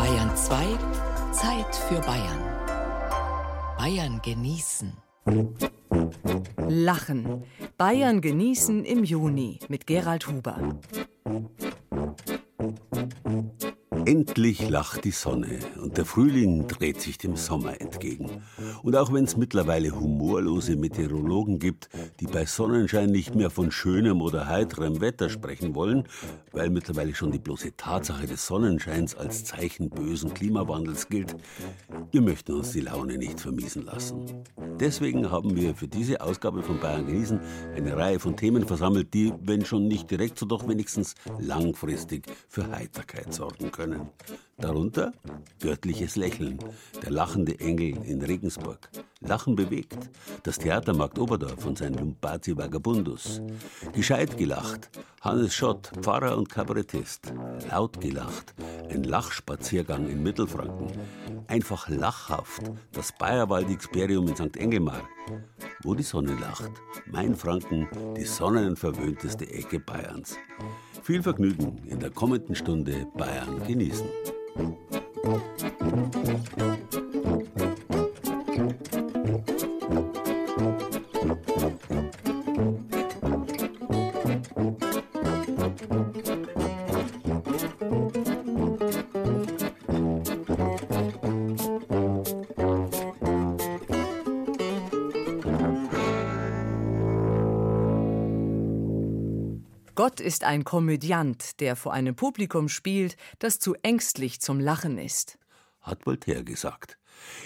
Bayern 2, Zeit für Bayern. Bayern genießen. Lachen. Bayern genießen im Juni mit Gerald Huber. Endlich lacht die Sonne und der Frühling dreht sich dem Sommer entgegen. Und auch wenn es mittlerweile humorlose Meteorologen gibt, die bei Sonnenschein nicht mehr von schönem oder heiterem Wetter sprechen wollen, weil mittlerweile schon die bloße Tatsache des Sonnenscheins als Zeichen bösen Klimawandels gilt, wir möchten uns die Laune nicht vermiesen lassen. Deswegen haben wir für diese Ausgabe von Bayern genießen eine Reihe von Themen versammelt, die, wenn schon nicht direkt, so doch wenigstens langfristig für Heiterkeit sorgen können können. Darunter göttliches Lächeln, der lachende Engel in Regensburg. Lachen bewegt, das Theatermarkt Oberdorf und sein Lumpati Vagabundus. Gescheit gelacht, Hannes Schott, Pfarrer und Kabarettist. Laut gelacht, ein Lachspaziergang in Mittelfranken. Einfach lachhaft, das Bayerwald-Experium in St. Engelmar. Wo die Sonne lacht, mein Franken, die sonnenverwöhnteste Ecke Bayerns. Viel Vergnügen in der kommenden Stunde Bayern genießen. Gott ist ein Komödiant, der vor einem Publikum spielt, das zu ängstlich zum Lachen ist. Hat Voltaire gesagt.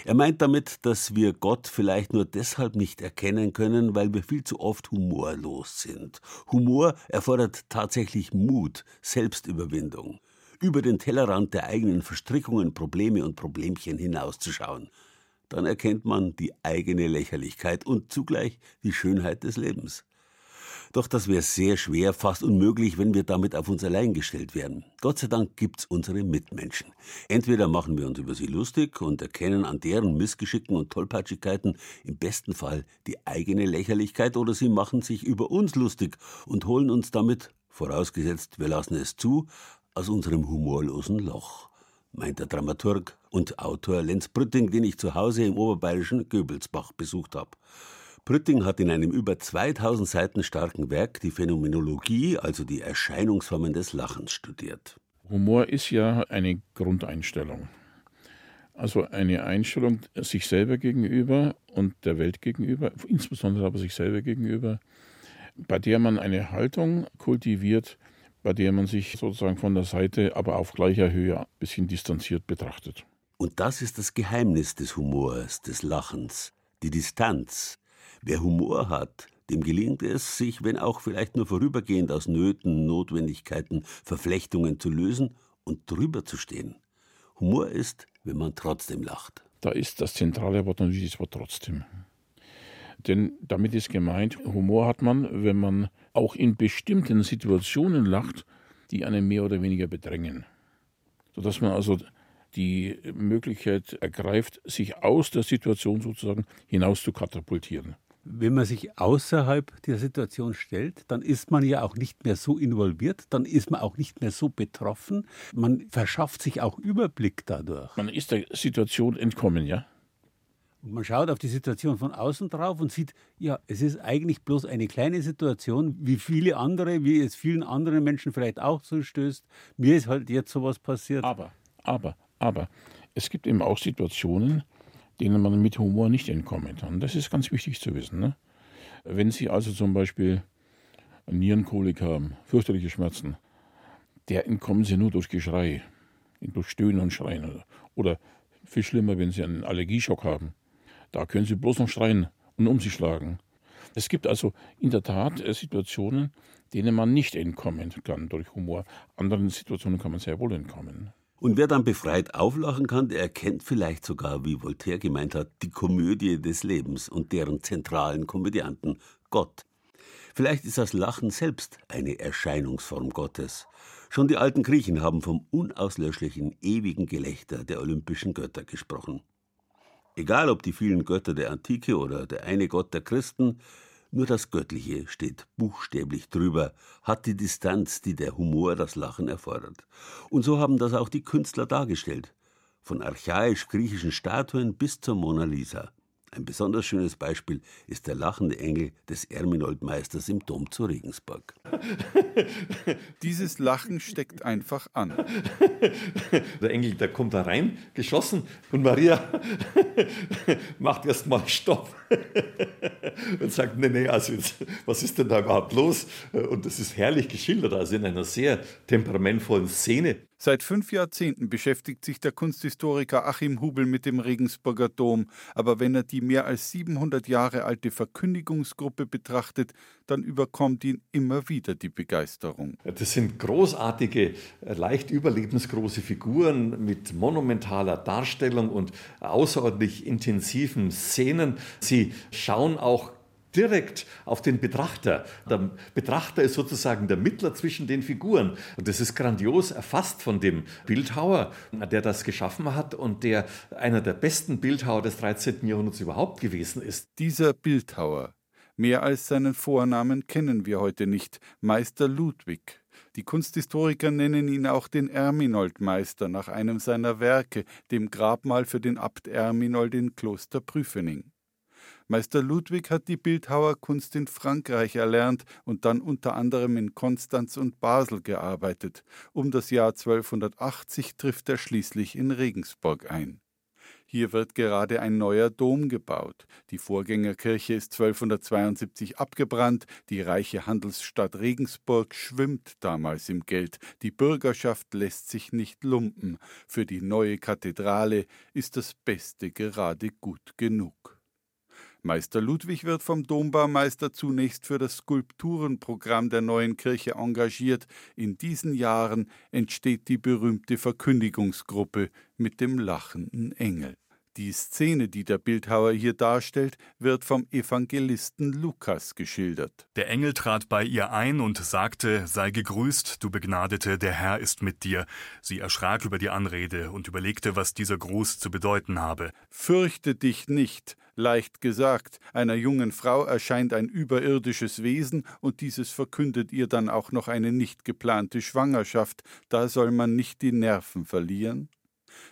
Er meint damit, dass wir Gott vielleicht nur deshalb nicht erkennen können, weil wir viel zu oft humorlos sind. Humor erfordert tatsächlich Mut, Selbstüberwindung, über den Tellerrand der eigenen Verstrickungen, Probleme und Problemchen hinauszuschauen. Dann erkennt man die eigene Lächerlichkeit und zugleich die Schönheit des Lebens. Doch das wäre sehr schwer, fast unmöglich, wenn wir damit auf uns allein gestellt wären. Gott sei Dank gibt's unsere Mitmenschen. Entweder machen wir uns über sie lustig und erkennen an deren Missgeschicken und Tollpatschigkeiten im besten Fall die eigene Lächerlichkeit, oder sie machen sich über uns lustig und holen uns damit, vorausgesetzt wir lassen es zu, aus unserem humorlosen Loch meint der Dramaturg und Autor Lenz Brütting, den ich zu Hause im oberbayerischen Göbelsbach besucht habe. Brütting hat in einem über 2000 Seiten starken Werk die Phänomenologie, also die Erscheinungsformen des Lachens, studiert. Humor ist ja eine Grundeinstellung. Also eine Einstellung sich selber gegenüber und der Welt gegenüber, insbesondere aber sich selber gegenüber, bei der man eine Haltung kultiviert, bei der man sich sozusagen von der Seite, aber auf gleicher Höhe ein bisschen distanziert betrachtet. Und das ist das Geheimnis des Humors, des Lachens, die Distanz, Wer Humor hat, dem gelingt es, sich, wenn auch vielleicht nur vorübergehend aus Nöten, Notwendigkeiten, Verflechtungen zu lösen und drüber zu stehen. Humor ist, wenn man trotzdem lacht. Da ist das zentrale Wort natürlich das Wort trotzdem. Denn damit ist gemeint, Humor hat man, wenn man auch in bestimmten Situationen lacht, die einen mehr oder weniger bedrängen. Sodass man also die Möglichkeit ergreift, sich aus der Situation sozusagen hinaus zu katapultieren wenn man sich außerhalb der Situation stellt, dann ist man ja auch nicht mehr so involviert, dann ist man auch nicht mehr so betroffen. Man verschafft sich auch Überblick dadurch. Man ist der Situation entkommen, ja. Und man schaut auf die Situation von außen drauf und sieht, ja, es ist eigentlich bloß eine kleine Situation, wie viele andere, wie es vielen anderen Menschen vielleicht auch zustößt. Mir ist halt jetzt sowas passiert. Aber, aber, aber, es gibt eben auch Situationen, denen man mit Humor nicht entkommen kann. Das ist ganz wichtig zu wissen. Ne? Wenn Sie also zum Beispiel Nierenkolik haben, fürchterliche Schmerzen, der entkommen Sie nur durch Geschrei, durch Stöhnen und Schreien. Oder viel schlimmer, wenn Sie einen Allergieschock haben. Da können Sie bloß noch schreien und um sich schlagen. Es gibt also in der Tat äh, Situationen, denen man nicht entkommen kann durch Humor. Anderen Situationen kann man sehr wohl entkommen. Und wer dann befreit auflachen kann, der erkennt vielleicht sogar, wie Voltaire gemeint hat, die Komödie des Lebens und deren zentralen Komödianten, Gott. Vielleicht ist das Lachen selbst eine Erscheinungsform Gottes. Schon die alten Griechen haben vom unauslöschlichen, ewigen Gelächter der olympischen Götter gesprochen. Egal ob die vielen Götter der Antike oder der eine Gott der Christen, nur das Göttliche steht buchstäblich drüber, hat die Distanz, die der Humor, das Lachen erfordert. Und so haben das auch die Künstler dargestellt. von archaisch-griechischen Statuen bis zur Mona Lisa. Ein besonders schönes Beispiel ist der lachende Engel des Erminold-Meisters im Dom zu Regensburg. Dieses Lachen steckt einfach an. Der Engel, der kommt da rein, geschossen, und Maria macht erst mal Stopp und sagt, nee, nee, also jetzt, was ist denn da überhaupt los? Und das ist herrlich geschildert, also in einer sehr temperamentvollen Szene. Seit fünf Jahrzehnten beschäftigt sich der Kunsthistoriker Achim Hubel mit dem Regensburger Dom, aber wenn er die mehr als 700 Jahre alte Verkündigungsgruppe betrachtet, dann überkommt ihn immer wieder die Begeisterung. Das sind großartige, leicht überlebensgroße Figuren mit monumentaler Darstellung und außerordentlich intensiven Szenen. Sie schauen auch direkt auf den Betrachter. Der Betrachter ist sozusagen der Mittler zwischen den Figuren. Und das ist grandios erfasst von dem Bildhauer, der das geschaffen hat und der einer der besten Bildhauer des 13. Jahrhunderts überhaupt gewesen ist. Dieser Bildhauer, mehr als seinen Vornamen kennen wir heute nicht, Meister Ludwig. Die Kunsthistoriker nennen ihn auch den Erminoldmeister nach einem seiner Werke, dem Grabmal für den Abt Erminold in Kloster Prüfening. Meister Ludwig hat die Bildhauerkunst in Frankreich erlernt und dann unter anderem in Konstanz und Basel gearbeitet. Um das Jahr 1280 trifft er schließlich in Regensburg ein. Hier wird gerade ein neuer Dom gebaut. Die Vorgängerkirche ist 1272 abgebrannt. Die reiche Handelsstadt Regensburg schwimmt damals im Geld. Die Bürgerschaft lässt sich nicht lumpen. Für die neue Kathedrale ist das Beste gerade gut genug. Meister Ludwig wird vom Dombaumeister zunächst für das Skulpturenprogramm der neuen Kirche engagiert. In diesen Jahren entsteht die berühmte Verkündigungsgruppe mit dem lachenden Engel. Die Szene, die der Bildhauer hier darstellt, wird vom Evangelisten Lukas geschildert. Der Engel trat bei ihr ein und sagte, sei gegrüßt, du Begnadete, der Herr ist mit dir. Sie erschrak über die Anrede und überlegte, was dieser Gruß zu bedeuten habe. Fürchte dich nicht, leicht gesagt, einer jungen Frau erscheint ein überirdisches Wesen und dieses verkündet ihr dann auch noch eine nicht geplante Schwangerschaft, da soll man nicht die Nerven verlieren?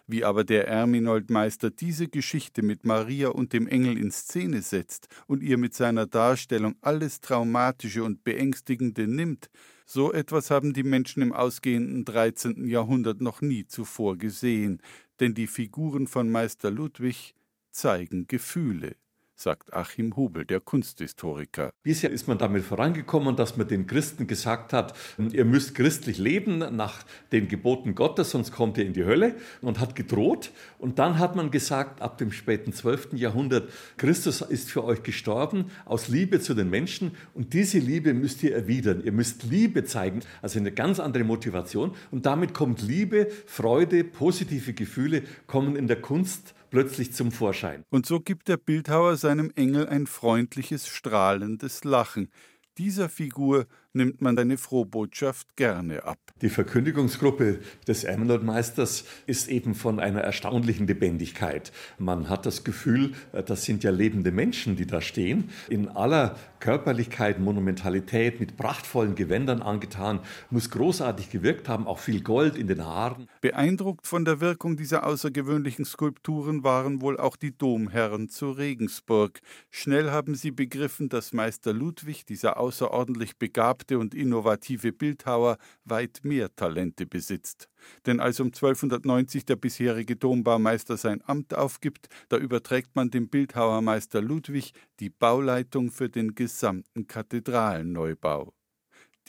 Wie aber der Erminoldmeister diese Geschichte mit Maria und dem Engel in Szene setzt und ihr mit seiner Darstellung alles Traumatische und Beängstigende nimmt, so etwas haben die Menschen im ausgehenden 13. Jahrhundert noch nie zuvor gesehen, denn die Figuren von Meister Ludwig zeigen Gefühle sagt Achim Hubel, der Kunsthistoriker. Bisher ist man damit vorangekommen, dass man den Christen gesagt hat, ihr müsst christlich leben nach den Geboten Gottes, sonst kommt ihr in die Hölle und hat gedroht. Und dann hat man gesagt, ab dem späten 12. Jahrhundert, Christus ist für euch gestorben aus Liebe zu den Menschen und diese Liebe müsst ihr erwidern. Ihr müsst Liebe zeigen, also eine ganz andere Motivation. Und damit kommt Liebe, Freude, positive Gefühle kommen in der Kunst plötzlich zum Vorschein. Und so gibt der Bildhauer seinem Engel ein freundliches, strahlendes Lachen. Dieser Figur nimmt man deine Frohbotschaft gerne ab. Die Verkündigungsgruppe des Erminold-Meisters ist eben von einer erstaunlichen Lebendigkeit. Man hat das Gefühl, das sind ja lebende Menschen, die da stehen, in aller Körperlichkeit, Monumentalität, mit prachtvollen Gewändern angetan, muss großartig gewirkt haben, auch viel Gold in den Haaren. Beeindruckt von der Wirkung dieser außergewöhnlichen Skulpturen waren wohl auch die Domherren zu Regensburg. Schnell haben sie begriffen, dass Meister Ludwig, dieser außerordentlich begabte begabte und innovative Bildhauer weit mehr Talente besitzt. Denn als um 1290 der bisherige Dombaumeister sein Amt aufgibt, da überträgt man dem Bildhauermeister Ludwig die Bauleitung für den gesamten Kathedralenneubau.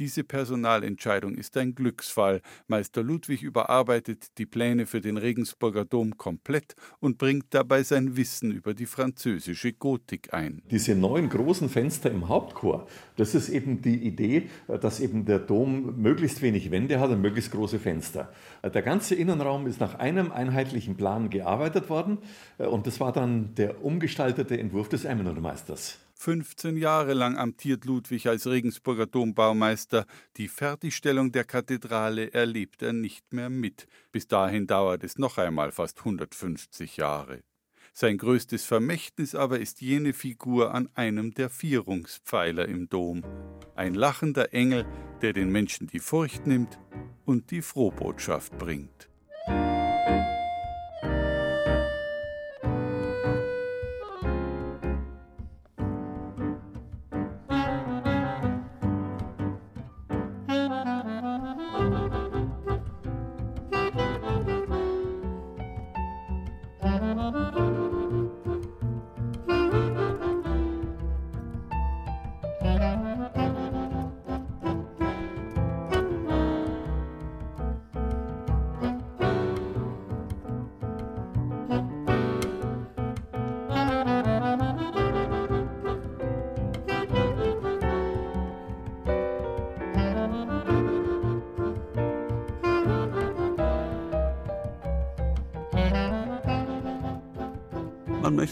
Diese Personalentscheidung ist ein Glücksfall. Meister Ludwig überarbeitet die Pläne für den Regensburger Dom komplett und bringt dabei sein Wissen über die französische Gotik ein. Diese neuen großen Fenster im Hauptchor, das ist eben die Idee, dass eben der Dom möglichst wenig Wände hat und möglichst große Fenster. Der ganze Innenraum ist nach einem einheitlichen Plan gearbeitet worden und das war dann der umgestaltete Entwurf des Eimenermeisters. 15 Jahre lang amtiert Ludwig als Regensburger Dombaumeister. Die Fertigstellung der Kathedrale erlebt er nicht mehr mit. Bis dahin dauert es noch einmal fast 150 Jahre. Sein größtes Vermächtnis aber ist jene Figur an einem der Vierungspfeiler im Dom. Ein lachender Engel, der den Menschen die Furcht nimmt und die Frohbotschaft bringt.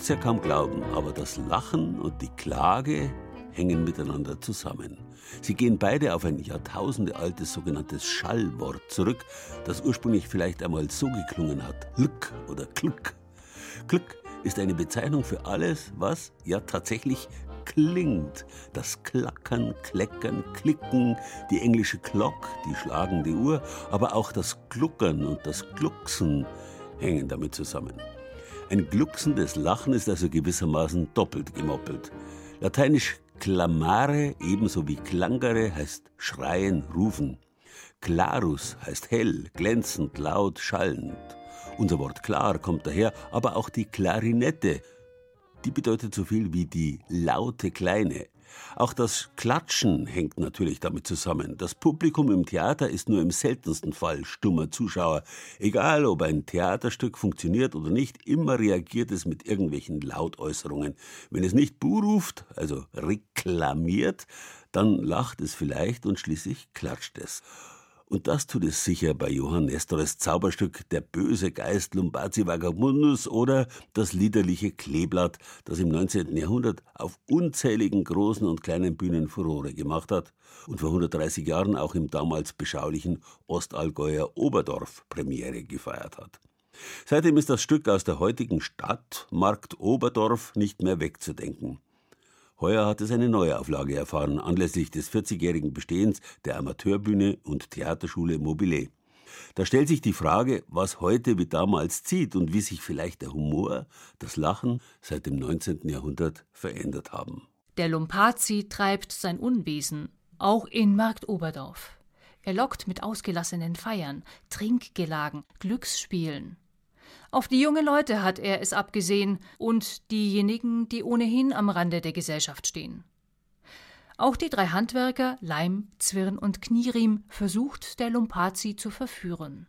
Es ja kaum glauben, aber das Lachen und die Klage hängen miteinander zusammen. Sie gehen beide auf ein jahrtausendealtes sogenanntes Schallwort zurück, das ursprünglich vielleicht einmal so geklungen hat: Lück oder Glück. Glück ist eine Bezeichnung für alles, was ja tatsächlich klingt. Das Klackern, Kleckern, Klicken, die englische Glock, die schlagende Uhr, aber auch das Gluckern und das Glucksen hängen damit zusammen. Ein glucksendes Lachen ist also gewissermaßen doppelt gemoppelt. Lateinisch clamare ebenso wie clangere heißt schreien, rufen. Clarus heißt hell, glänzend, laut, schallend. Unser Wort klar kommt daher, aber auch die Klarinette, die bedeutet so viel wie die laute Kleine. Auch das Klatschen hängt natürlich damit zusammen. Das Publikum im Theater ist nur im seltensten Fall stummer Zuschauer. Egal, ob ein Theaterstück funktioniert oder nicht, immer reagiert es mit irgendwelchen Lautäußerungen. Wenn es nicht Buh ruft, also reklamiert, dann lacht es vielleicht und schließlich klatscht es. Und das tut es sicher bei Johann Nestores Zauberstück Der böse Geist Lumbazi Vagabundus oder das liederliche Kleeblatt, das im 19. Jahrhundert auf unzähligen großen und kleinen Bühnen Furore gemacht hat und vor 130 Jahren auch im damals beschaulichen Ostallgäuer Oberdorf Premiere gefeiert hat. Seitdem ist das Stück aus der heutigen Stadt Markt Oberdorf nicht mehr wegzudenken. Heuer hat es eine Neuauflage erfahren, anlässlich des 40-jährigen Bestehens der Amateurbühne und Theaterschule Mobile. Da stellt sich die Frage, was heute wie damals zieht und wie sich vielleicht der Humor, das Lachen seit dem 19. Jahrhundert verändert haben. Der Lumpazi treibt sein Unwesen, auch in Markt Oberdorf. Er lockt mit ausgelassenen Feiern, Trinkgelagen, Glücksspielen. Auf die jungen Leute hat er es abgesehen und diejenigen, die ohnehin am Rande der Gesellschaft stehen. Auch die drei Handwerker, Leim, Zwirn und Knieriem, versucht der Lumpazi zu verführen.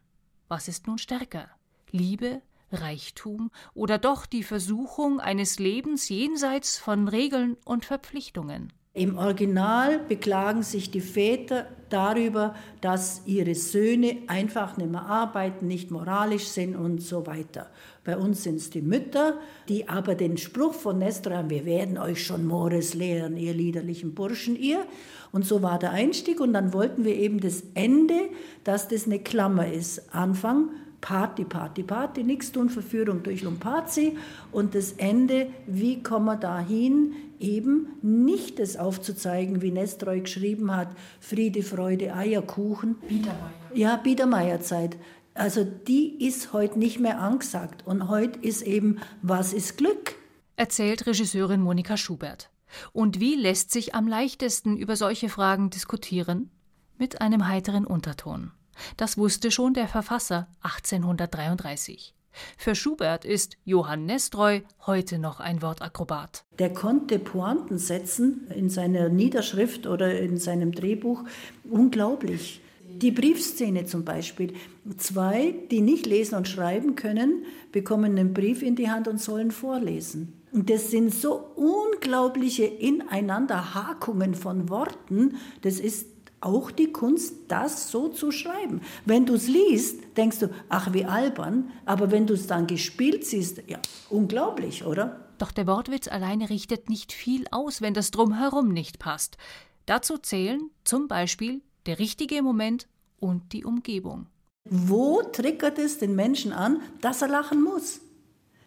Was ist nun stärker? Liebe, Reichtum oder doch die Versuchung eines Lebens jenseits von Regeln und Verpflichtungen? Im Original beklagen sich die Väter darüber, dass ihre Söhne einfach nicht mehr arbeiten, nicht moralisch sind und so weiter. Bei uns sind es die Mütter, die aber den Spruch von Nestor haben, wir werden euch schon Mores lehren, ihr liederlichen Burschen, ihr. Und so war der Einstieg und dann wollten wir eben das Ende, dass das eine Klammer ist. Anfang Party, Party, Party, nichts tun, Verführung durch Lumpazi und das Ende, wie kommen wir dahin, eben nicht das aufzuzeigen, wie Nestroy geschrieben hat, Friede, Freude, Eierkuchen. Biedermeier. Ja, Biedermeierzeit. Also die ist heute nicht mehr angesagt und heute ist eben, was ist Glück? Erzählt Regisseurin Monika Schubert. Und wie lässt sich am leichtesten über solche Fragen diskutieren? Mit einem heiteren Unterton. Das wusste schon der Verfasser 1833. Für Schubert ist Johann Nestreu heute noch ein Wortakrobat. Der konnte Pointen setzen in seiner Niederschrift oder in seinem Drehbuch. Unglaublich. Die Briefszene zum Beispiel. Zwei, die nicht lesen und schreiben können, bekommen einen Brief in die Hand und sollen vorlesen. Und das sind so unglaubliche Ineinanderhakungen von Worten. Das ist auch die Kunst, das so zu schreiben. Wenn du es liest, denkst du, ach wie albern, aber wenn du es dann gespielt siehst, ja, unglaublich, oder? Doch der Wortwitz alleine richtet nicht viel aus, wenn das Drumherum nicht passt. Dazu zählen zum Beispiel der richtige Moment und die Umgebung. Wo triggert es den Menschen an, dass er lachen muss?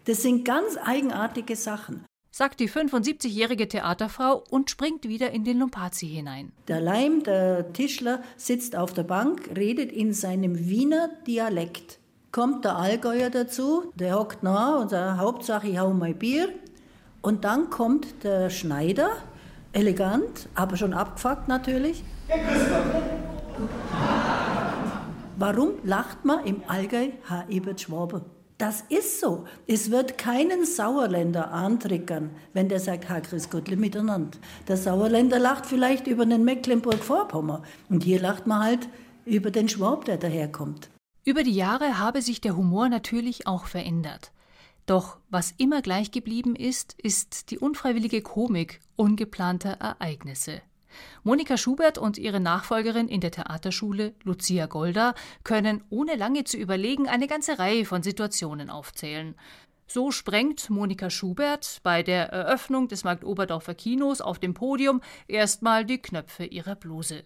Das sind ganz eigenartige Sachen sagt die 75-jährige Theaterfrau und springt wieder in den Lumpazi hinein. Der Leim, der Tischler, sitzt auf der Bank, redet in seinem Wiener Dialekt. Kommt der Allgäuer dazu, der hockt nah und sagt, Hauptsache ich hau mein Bier. Und dann kommt der Schneider, elegant, aber schon abgefuckt natürlich. Warum lacht man im Allgäu Herr Ebert Schwabe? Das ist so. Es wird keinen Sauerländer antriggern, wenn der sagt, ha, grüß Gottle miteinander. Der Sauerländer lacht vielleicht über den Mecklenburg-Vorpommern. Und hier lacht man halt über den Schwab, der daherkommt. Über die Jahre habe sich der Humor natürlich auch verändert. Doch was immer gleich geblieben ist, ist die unfreiwillige Komik ungeplanter Ereignisse. Monika Schubert und ihre Nachfolgerin in der Theaterschule, Lucia Golda, können ohne lange zu überlegen eine ganze Reihe von Situationen aufzählen. So sprengt Monika Schubert bei der Eröffnung des Marktoberdorfer Kinos auf dem Podium erstmal die Knöpfe ihrer Bluse.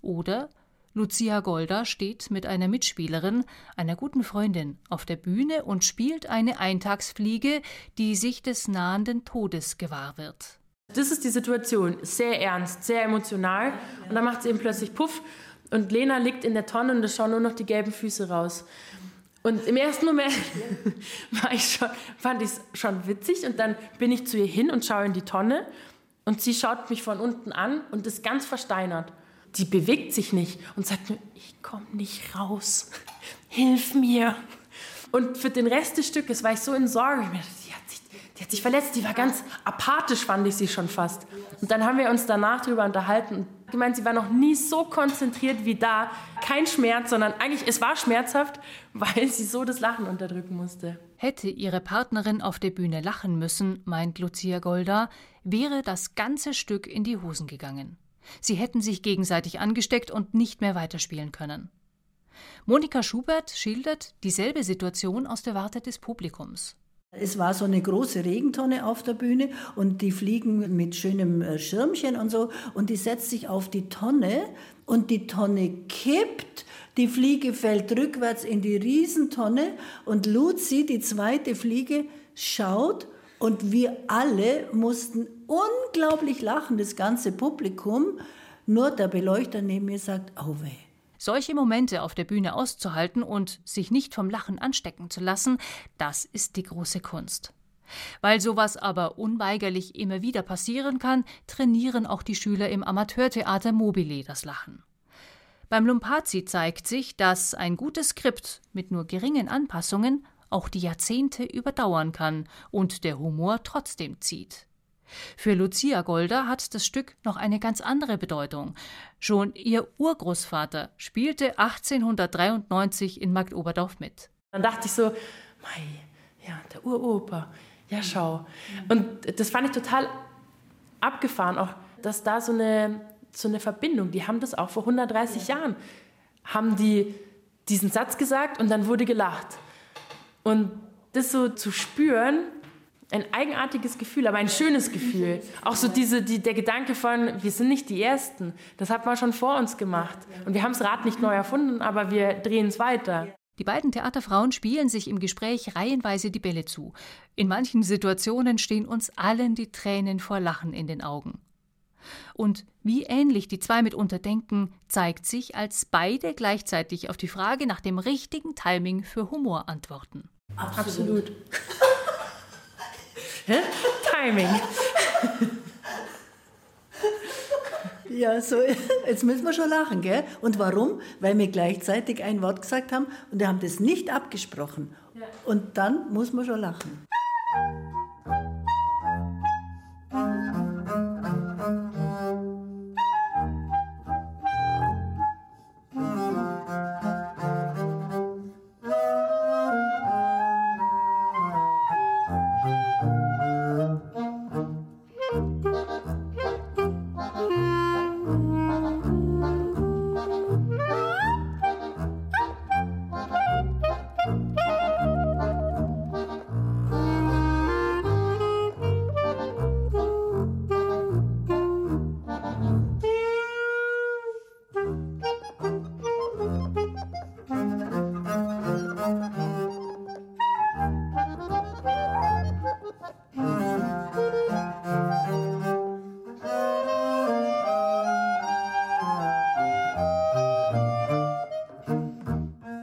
Oder Lucia Golda steht mit einer Mitspielerin, einer guten Freundin, auf der Bühne und spielt eine Eintagsfliege, die sich des nahenden Todes gewahr wird. Das ist die Situation, sehr ernst, sehr emotional. Und dann macht sie eben plötzlich Puff und Lena liegt in der Tonne und es schauen nur noch die gelben Füße raus. Und im ersten Moment ich schon, fand ich es schon witzig und dann bin ich zu ihr hin und schaue in die Tonne und sie schaut mich von unten an und ist ganz versteinert die bewegt sich nicht und sagt mir, ich komme nicht raus, hilf mir. Und für den Rest des Stückes war ich so in Sorge. Sich, die hat sich verletzt, die war ganz apathisch, fand ich sie schon fast. Und dann haben wir uns danach darüber unterhalten und gemeint, sie war noch nie so konzentriert wie da. Kein Schmerz, sondern eigentlich, es war schmerzhaft, weil sie so das Lachen unterdrücken musste. Hätte ihre Partnerin auf der Bühne lachen müssen, meint Lucia Golda, wäre das ganze Stück in die Hosen gegangen. Sie hätten sich gegenseitig angesteckt und nicht mehr weiterspielen können. Monika Schubert schildert dieselbe Situation aus der Warte des Publikums. Es war so eine große Regentonne auf der Bühne und die fliegen mit schönem äh, Schirmchen und so und die setzt sich auf die Tonne und die Tonne kippt, die Fliege fällt rückwärts in die Riesentonne und Luzi, die zweite Fliege, schaut und wir alle mussten unglaublich lachen, das ganze Publikum. Nur der Beleuchter neben mir sagt, oh weh. Solche Momente auf der Bühne auszuhalten und sich nicht vom Lachen anstecken zu lassen, das ist die große Kunst. Weil sowas aber unweigerlich immer wieder passieren kann, trainieren auch die Schüler im Amateurtheater Mobile das Lachen. Beim Lumpazi zeigt sich, dass ein gutes Skript mit nur geringen Anpassungen auch die Jahrzehnte überdauern kann und der Humor trotzdem zieht. Für Lucia Golda hat das Stück noch eine ganz andere Bedeutung. Schon ihr Urgroßvater spielte 1893 in Marktoberdorf mit. Dann dachte ich so, mei, ja, der Uropa, ja schau. Und das fand ich total abgefahren, auch dass da so eine, so eine Verbindung, die haben das auch vor 130 ja. Jahren, haben die diesen Satz gesagt und dann wurde gelacht. Und das so zu spüren, ein eigenartiges Gefühl, aber ein schönes Gefühl. Auch so diese, die, der Gedanke von, wir sind nicht die Ersten. Das hat man schon vor uns gemacht. Und wir haben das Rad nicht neu erfunden, aber wir drehen es weiter. Die beiden Theaterfrauen spielen sich im Gespräch reihenweise die Bälle zu. In manchen Situationen stehen uns allen die Tränen vor Lachen in den Augen. Und wie ähnlich die zwei mitunter denken, zeigt sich, als beide gleichzeitig auf die Frage nach dem richtigen Timing für Humor antworten. Absolut. Timing. Ja, so, jetzt müssen wir schon lachen, gell? Und warum? Weil wir gleichzeitig ein Wort gesagt haben und wir haben das nicht abgesprochen. Und dann muss man schon lachen.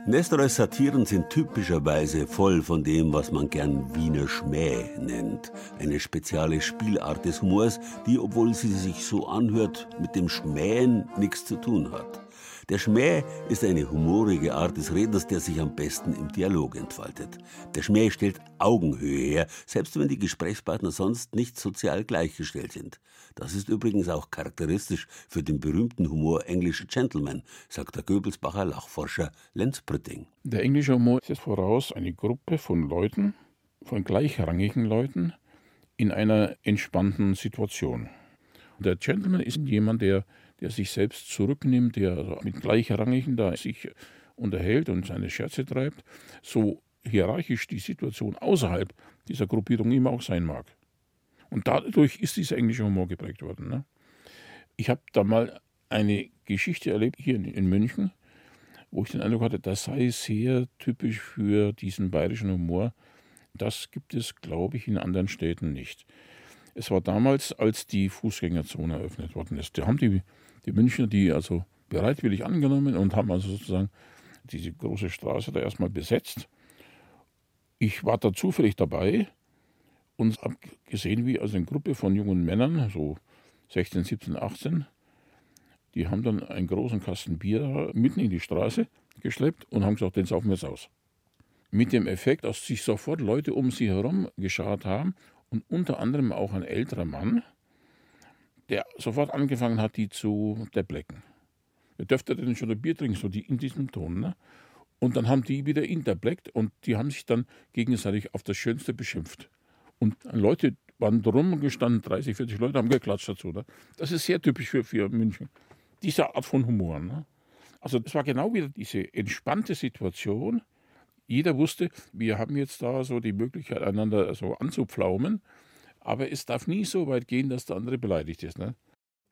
Nestorers Satiren sind typischerweise voll von dem, was man gern Wiener Schmäh nennt. Eine spezielle Spielart des Humors, die, obwohl sie sich so anhört, mit dem Schmähen nichts zu tun hat. Der Schmäh ist eine humorige Art des Redens, der sich am besten im Dialog entfaltet. Der Schmäh stellt Augenhöhe her, selbst wenn die Gesprächspartner sonst nicht sozial gleichgestellt sind. Das ist übrigens auch charakteristisch für den berühmten Humor englischer Gentlemen, sagt der Goebbelsbacher Lachforscher Lenz Brütting. Der englische Humor setzt voraus eine Gruppe von Leuten, von gleichrangigen Leuten, in einer entspannten Situation. Der Gentleman ist jemand, der der sich selbst zurücknimmt, der mit Gleichrangigen da sich unterhält und seine Scherze treibt. So hierarchisch die Situation außerhalb dieser Gruppierung immer auch sein mag. Und dadurch ist dieser englische Humor geprägt worden. Ne? Ich habe da mal eine Geschichte erlebt hier in, in München, wo ich den Eindruck hatte, das sei sehr typisch für diesen bayerischen Humor. Das gibt es, glaube ich, in anderen Städten nicht. Es war damals, als die Fußgängerzone eröffnet worden ist. Da haben die, die Münchner die also bereitwillig angenommen und haben also sozusagen diese große Straße da erstmal besetzt. Ich war da zufällig dabei und habe gesehen, wie also eine Gruppe von jungen Männern, so 16, 17, 18, die haben dann einen großen Kasten Bier mitten in die Straße geschleppt und haben gesagt, den saufen wir jetzt aus. Mit dem Effekt, dass sich sofort Leute um sie herum geschart haben und unter anderem auch ein älterer Mann, der sofort angefangen hat, die zu deblecken. Wer dürfte denn schon ein Bier trinken, so die in diesem Ton. Ne? Und dann haben die wieder interbleckt und die haben sich dann gegenseitig auf das Schönste beschimpft. Und Leute waren drum gestanden, 30, 40 Leute haben geklatscht dazu. Ne? Das ist sehr typisch für, für München diese Art von Humor. Ne? Also das war genau wieder diese entspannte Situation. Jeder wusste, wir haben jetzt da so die Möglichkeit, einander so anzupflaumen, aber es darf nie so weit gehen, dass der andere beleidigt ist. Ne?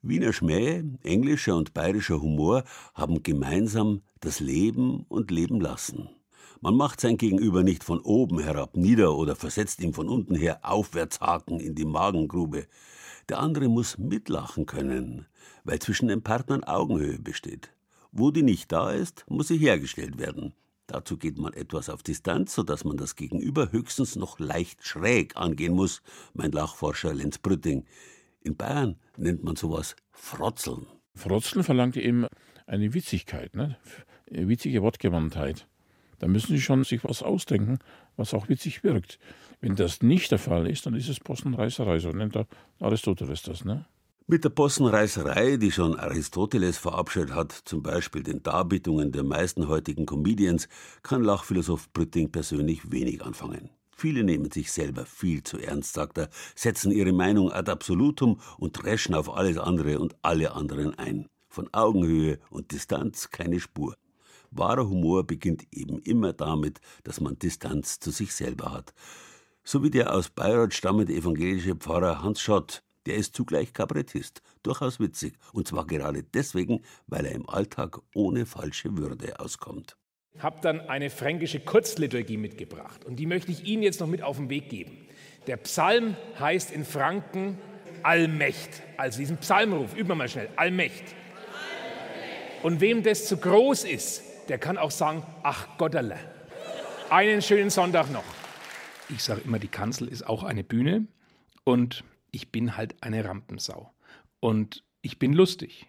Wiener Schmäh, englischer und bayerischer Humor haben gemeinsam das Leben und Leben lassen. Man macht sein Gegenüber nicht von oben herab nieder oder versetzt ihm von unten her Aufwärtshaken in die Magengrube. Der andere muss mitlachen können, weil zwischen den Partnern Augenhöhe besteht. Wo die nicht da ist, muss sie hergestellt werden. Dazu geht man etwas auf Distanz, sodass man das Gegenüber höchstens noch leicht schräg angehen muss, mein Lachforscher Lenz Brütting. In Bayern nennt man sowas Frotzeln. Frotzeln verlangt eben eine Witzigkeit, ne? witzige Wortgewandtheit. Da müssen Sie schon sich was ausdenken, was auch witzig wirkt. Wenn das nicht der Fall ist, dann ist es Possenreißerei, so nennt Aristoteles das. Ne? Mit der Possenreißerei, die schon Aristoteles verabscheut hat, zum Beispiel den Darbietungen der meisten heutigen Comedians, kann Lachphilosoph Brütting persönlich wenig anfangen. Viele nehmen sich selber viel zu ernst, sagt er, setzen ihre Meinung ad absolutum und dreschen auf alles andere und alle anderen ein. Von Augenhöhe und Distanz keine Spur. Wahrer Humor beginnt eben immer damit, dass man Distanz zu sich selber hat. So wie der aus Bayreuth stammende evangelische Pfarrer Hans Schott, der ist zugleich Kabarettist, durchaus witzig, und zwar gerade deswegen, weil er im Alltag ohne falsche Würde auskommt. Ich habe dann eine fränkische Kurzliturgie mitgebracht und die möchte ich Ihnen jetzt noch mit auf den Weg geben. Der Psalm heißt in Franken Allmächt. Also diesen Psalmruf, üben wir mal schnell, Allmächt. Und wem das zu groß ist, der kann auch sagen, ach Gotterle. Einen schönen Sonntag noch. Ich sage immer, die Kanzel ist auch eine Bühne und ich bin halt eine Rampensau. Und ich bin lustig.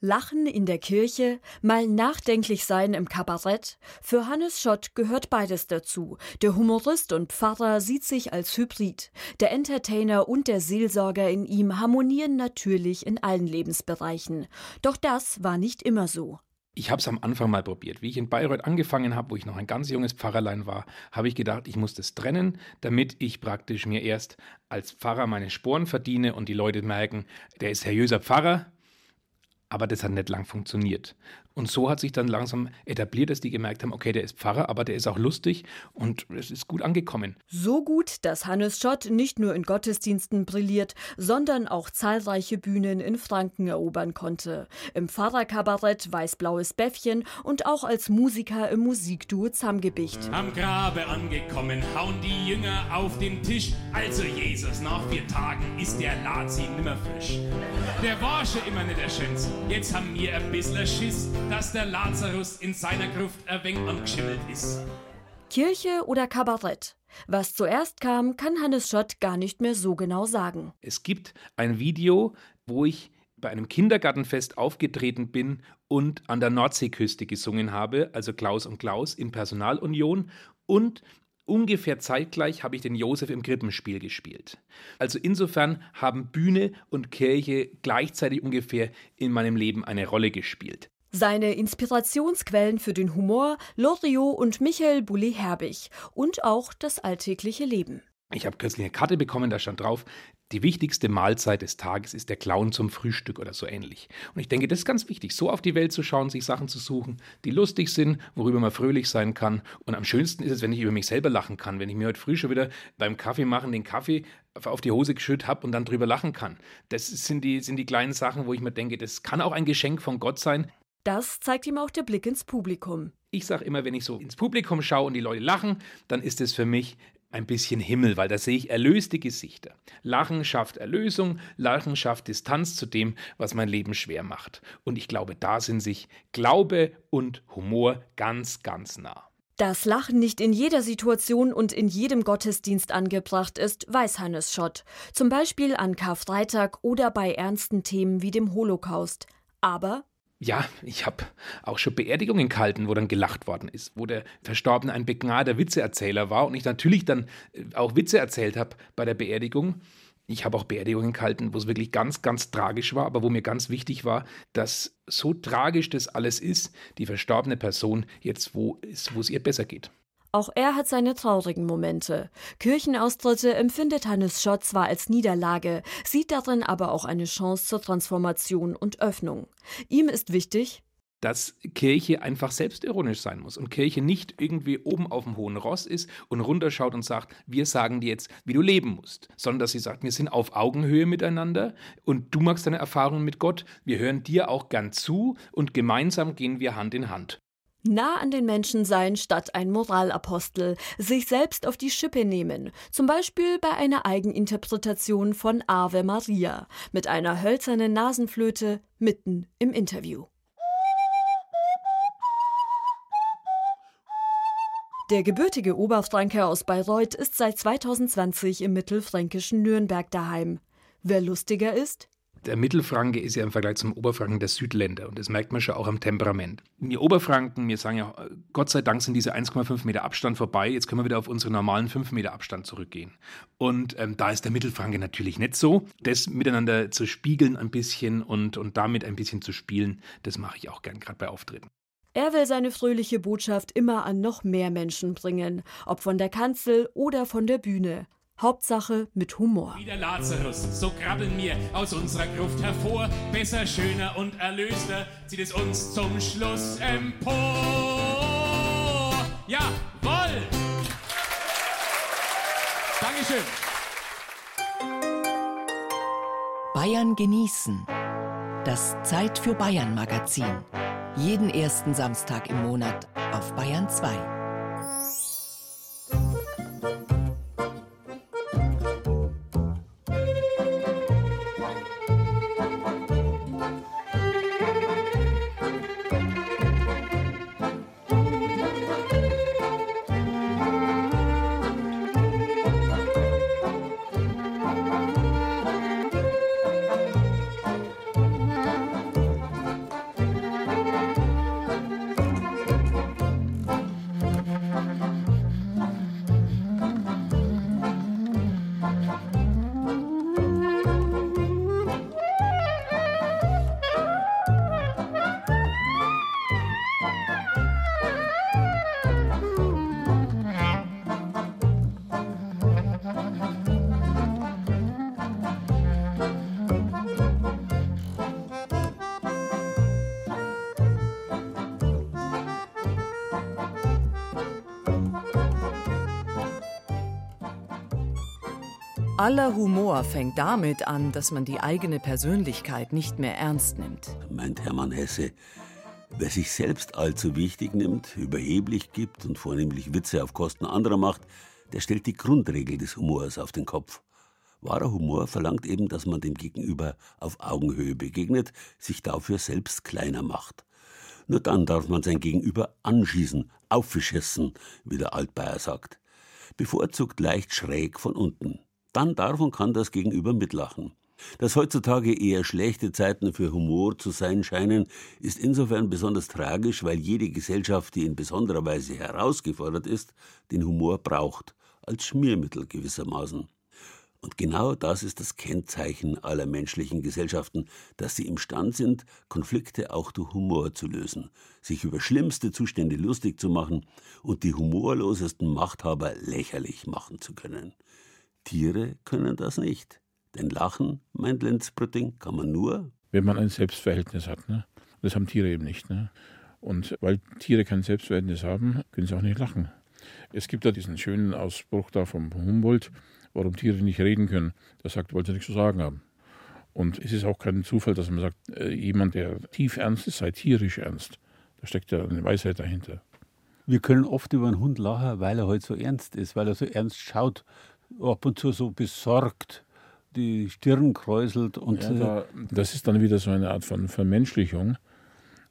Lachen in der Kirche, mal nachdenklich sein im Kabarett. Für Hannes Schott gehört beides dazu. Der Humorist und Pfarrer sieht sich als Hybrid. Der Entertainer und der Seelsorger in ihm harmonieren natürlich in allen Lebensbereichen. Doch das war nicht immer so. Ich habe es am Anfang mal probiert. Wie ich in Bayreuth angefangen habe, wo ich noch ein ganz junges Pfarrerlein war, habe ich gedacht, ich muss das trennen, damit ich praktisch mir erst als Pfarrer meine Sporen verdiene und die Leute merken, der ist seriöser Pfarrer, aber das hat nicht lang funktioniert. Und so hat sich dann langsam etabliert, dass die gemerkt haben, okay, der ist Pfarrer, aber der ist auch lustig und es ist gut angekommen. So gut, dass Hannes Schott nicht nur in Gottesdiensten brilliert, sondern auch zahlreiche Bühnen in Franken erobern konnte. Im Pfarrerkabarett Weißblaues Bäffchen und auch als Musiker im Musikduo Zamgebicht. Am Grabe angekommen, hauen die Jünger auf den Tisch. Also Jesus, nach vier Tagen ist der Lazi nimmer frisch. Der war schon immer nicht der Schönste. Jetzt haben wir ein bisschen Schiss dass der Lazarus in seiner Gruft ein wenig angeschimmelt ist. Kirche oder Kabarett? Was zuerst kam, kann Hannes Schott gar nicht mehr so genau sagen. Es gibt ein Video, wo ich bei einem Kindergartenfest aufgetreten bin und an der Nordseeküste gesungen habe, also Klaus und Klaus in Personalunion und ungefähr zeitgleich habe ich den Josef im Krippenspiel gespielt. Also insofern haben Bühne und Kirche gleichzeitig ungefähr in meinem Leben eine Rolle gespielt. Seine Inspirationsquellen für den Humor Loriot und Michael Bulli-Herbig und auch das alltägliche Leben. Ich habe kürzlich eine Karte bekommen, da stand drauf, die wichtigste Mahlzeit des Tages ist der Clown zum Frühstück oder so ähnlich. Und ich denke, das ist ganz wichtig, so auf die Welt zu schauen, sich Sachen zu suchen, die lustig sind, worüber man fröhlich sein kann. Und am schönsten ist es, wenn ich über mich selber lachen kann, wenn ich mir heute früh schon wieder beim Kaffee machen den Kaffee auf die Hose geschüttet habe und dann drüber lachen kann. Das sind die, sind die kleinen Sachen, wo ich mir denke, das kann auch ein Geschenk von Gott sein. Das zeigt ihm auch der Blick ins Publikum. Ich sage immer, wenn ich so ins Publikum schaue und die Leute lachen, dann ist es für mich ein bisschen Himmel, weil da sehe ich erlöste Gesichter. Lachen schafft Erlösung, Lachen schafft Distanz zu dem, was mein Leben schwer macht. Und ich glaube, da sind sich Glaube und Humor ganz, ganz nah. Dass Lachen nicht in jeder Situation und in jedem Gottesdienst angebracht ist, weiß Hannes Schott. Zum Beispiel an Karfreitag oder bei ernsten Themen wie dem Holocaust. Aber ja, ich habe auch schon Beerdigungen gehalten, wo dann gelacht worden ist, wo der Verstorbene ein begnadeter Witzeerzähler war und ich natürlich dann äh, auch Witze erzählt habe bei der Beerdigung. Ich habe auch Beerdigungen gehalten, wo es wirklich ganz, ganz tragisch war, aber wo mir ganz wichtig war, dass so tragisch das alles ist, die verstorbene Person jetzt wo ist, wo es ihr besser geht. Auch er hat seine traurigen Momente. Kirchenaustritte empfindet Hannes Schott zwar als Niederlage, sieht darin aber auch eine Chance zur Transformation und Öffnung. Ihm ist wichtig, dass Kirche einfach selbstironisch sein muss und Kirche nicht irgendwie oben auf dem hohen Ross ist und runterschaut und sagt, wir sagen dir jetzt, wie du leben musst, sondern dass sie sagt, wir sind auf Augenhöhe miteinander und du machst deine Erfahrungen mit Gott, wir hören dir auch gern zu und gemeinsam gehen wir Hand in Hand. Nah an den Menschen sein statt ein Moralapostel, sich selbst auf die Schippe nehmen, zum Beispiel bei einer Eigeninterpretation von Ave Maria mit einer hölzernen Nasenflöte mitten im Interview. Der gebürtige Oberfranke aus Bayreuth ist seit 2020 im mittelfränkischen Nürnberg daheim. Wer lustiger ist? Der Mittelfranke ist ja im Vergleich zum Oberfranken der Südländer und das merkt man schon auch am Temperament. Wir Oberfranken, wir sagen ja, Gott sei Dank sind diese 1,5 Meter Abstand vorbei, jetzt können wir wieder auf unseren normalen 5 Meter Abstand zurückgehen. Und ähm, da ist der Mittelfranke natürlich nicht so. Das miteinander zu spiegeln ein bisschen und, und damit ein bisschen zu spielen, das mache ich auch gern, gerade bei Auftritten. Er will seine fröhliche Botschaft immer an noch mehr Menschen bringen, ob von der Kanzel oder von der Bühne. Hauptsache mit Humor. Wie der Lazarus, so krabbeln wir aus unserer Gruft hervor. Besser, schöner und erlöster zieht es uns zum Schluss empor. Jawoll! Dankeschön. Bayern genießen. Das Zeit für Bayern Magazin. Jeden ersten Samstag im Monat auf Bayern 2. Aller Humor fängt damit an, dass man die eigene Persönlichkeit nicht mehr ernst nimmt. Meint Hermann Hesse. Wer sich selbst allzu wichtig nimmt, überheblich gibt und vornehmlich Witze auf Kosten anderer macht, der stellt die Grundregel des Humors auf den Kopf. Wahrer Humor verlangt eben, dass man dem Gegenüber auf Augenhöhe begegnet, sich dafür selbst kleiner macht. Nur dann darf man sein Gegenüber anschießen, aufgeschießen, wie der Altbayer sagt. Bevorzugt leicht schräg von unten dann und kann das Gegenüber mitlachen. Dass heutzutage eher schlechte Zeiten für Humor zu sein scheinen, ist insofern besonders tragisch, weil jede Gesellschaft, die in besonderer Weise herausgefordert ist, den Humor braucht, als Schmiermittel gewissermaßen. Und genau das ist das Kennzeichen aller menschlichen Gesellschaften, dass sie imstand sind, Konflikte auch durch Humor zu lösen, sich über schlimmste Zustände lustig zu machen und die humorlosesten Machthaber lächerlich machen zu können. Tiere können das nicht. Denn lachen, meint Lenz Brütting, kann man nur, wenn man ein Selbstverhältnis hat. Ne? Das haben Tiere eben nicht. Ne? Und weil Tiere kein Selbstverhältnis haben, können sie auch nicht lachen. Es gibt da diesen schönen Ausspruch da vom Humboldt, warum Tiere nicht reden können. Der sagt, weil sie nichts zu sagen haben. Und es ist auch kein Zufall, dass man sagt, äh, jemand, der tief ernst ist, sei tierisch ernst. Da steckt ja eine Weisheit dahinter. Wir können oft über einen Hund lachen, weil er halt so ernst ist, weil er so ernst schaut, ab und zu so besorgt, die Stirn kräuselt. Und ja, da, das ist dann wieder so eine Art von Vermenschlichung,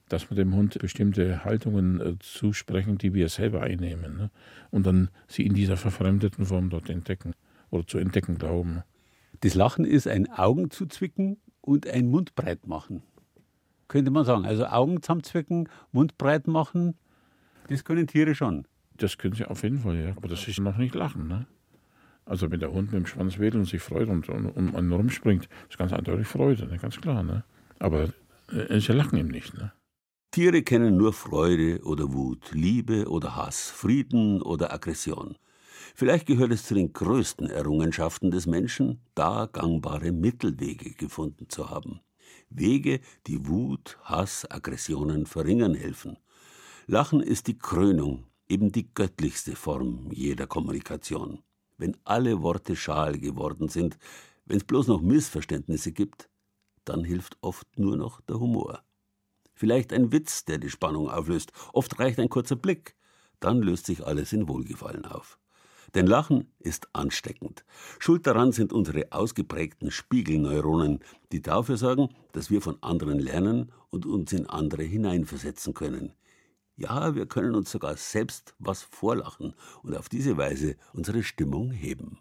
dass wir dem Hund bestimmte Haltungen äh, zusprechen, die wir selber einnehmen. Ne? Und dann sie in dieser verfremdeten Form dort entdecken oder zu entdecken glauben. Das Lachen ist ein Augen zuzwicken und ein Mund breit machen. Könnte man sagen. Also Augen zusammenzwicken, Mund breit machen, das können Tiere schon. Das können sie auf jeden Fall, ja. Aber das ist noch nicht Lachen. Ne? Also wenn der Hund mit dem Schwanz wedelt und sich freut und, und um einen rumspringt, ist ganz eindeutig Freude, ne? ganz klar. Ne? Aber äh, sie lachen eben nicht. Ne? Tiere kennen nur Freude oder Wut, Liebe oder Hass, Frieden oder Aggression. Vielleicht gehört es zu den größten Errungenschaften des Menschen, da gangbare Mittelwege gefunden zu haben. Wege, die Wut, Hass, Aggressionen verringern helfen. Lachen ist die Krönung, eben die göttlichste Form jeder Kommunikation. Wenn alle Worte schal geworden sind, wenn es bloß noch Missverständnisse gibt, dann hilft oft nur noch der Humor. Vielleicht ein Witz, der die Spannung auflöst, oft reicht ein kurzer Blick, dann löst sich alles in Wohlgefallen auf. Denn Lachen ist ansteckend. Schuld daran sind unsere ausgeprägten Spiegelneuronen, die dafür sorgen, dass wir von anderen lernen und uns in andere hineinversetzen können. Ja, wir können uns sogar selbst was vorlachen und auf diese Weise unsere Stimmung heben.